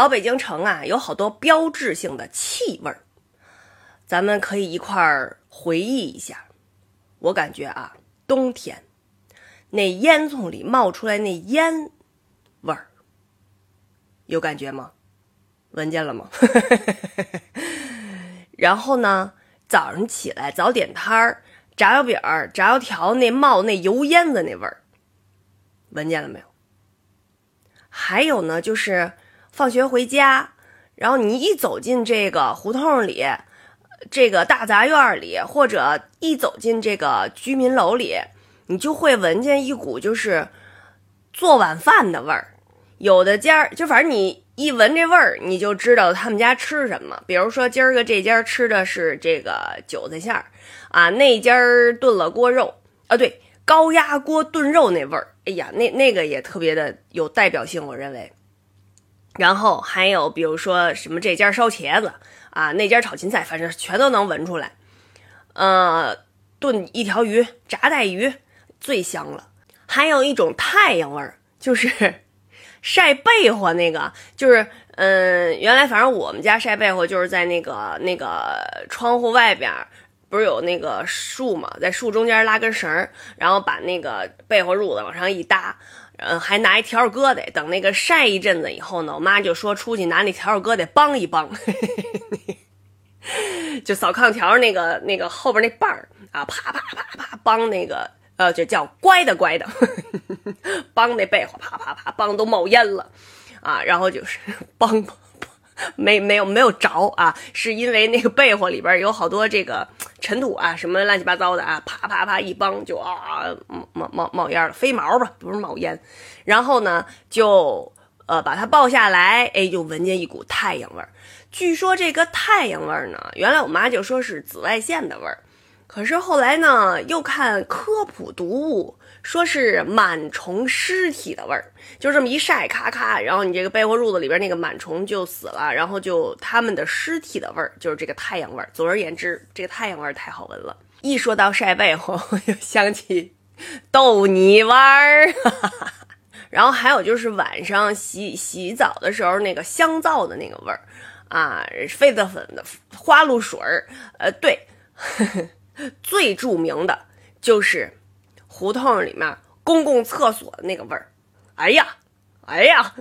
老北京城啊，有好多标志性的气味儿，咱们可以一块儿回忆一下。我感觉啊，冬天那烟囱里冒出来那烟味儿，有感觉吗？闻见了吗？然后呢，早上起来早点摊儿，炸油饼儿、炸油条那冒那油烟子那味儿，闻见了没有？还有呢，就是放学回家，然后你一走进这个胡同里，这个大杂院里，或者一走进这个居民楼里，你就会闻见一股就是做晚饭的味儿。有的家就反正你一闻这味儿，你就知道他们家吃什么。比如说今儿个这家吃的是这个韭菜馅儿啊，那家炖了锅肉啊，对，高压锅炖肉那味儿，哎呀，那那个也特别的有代表性，我认为。然后还有比如说什么这家烧茄子啊，那家炒芹菜，反正全都能闻出来。呃，炖一条鱼，炸带鱼最香了。还有一种太阳味儿，就是。晒被窝那个就是，嗯，原来反正我们家晒被窝就是在那个那个窗户外边，不是有那个树嘛，在树中间拉根绳儿，然后把那个被窝褥子往上一搭，嗯，还拿一笤帚疙瘩，等那个晒一阵子以后呢，我妈就说出去拿那笤帚疙瘩帮一帮，就扫炕条那个那个后边那把儿啊，啪啪啪啪帮那个。呃，就叫乖的乖的，帮那被窝啪啪啪帮都冒烟了，啊，然后就是帮没没有没有着啊，是因为那个被窝里边有好多这个尘土啊，什么乱七八糟的啊，啪啪啪一帮就啊冒冒冒烟了，飞毛吧，不是冒烟，然后呢就呃把它抱下来，哎，就闻见一股太阳味儿。据说这个太阳味儿呢，原来我妈就说是紫外线的味儿。可是后来呢，又看科普读物，说是螨虫尸体的味儿，就这么一晒，咔咔，然后你这个被窝褥子里边那个螨虫就死了，然后就他们的尸体的味儿，就是这个太阳味儿。总而言之，这个太阳味儿太好闻了。一说到晒被窝，我就想起逗你玩儿，然后还有就是晚上洗洗澡的时候那个香皂的那个味儿，啊，痱子粉的花露水儿，呃，对。呵呵最著名的就是胡同里面公共厕所的那个味儿，哎呀，哎呀，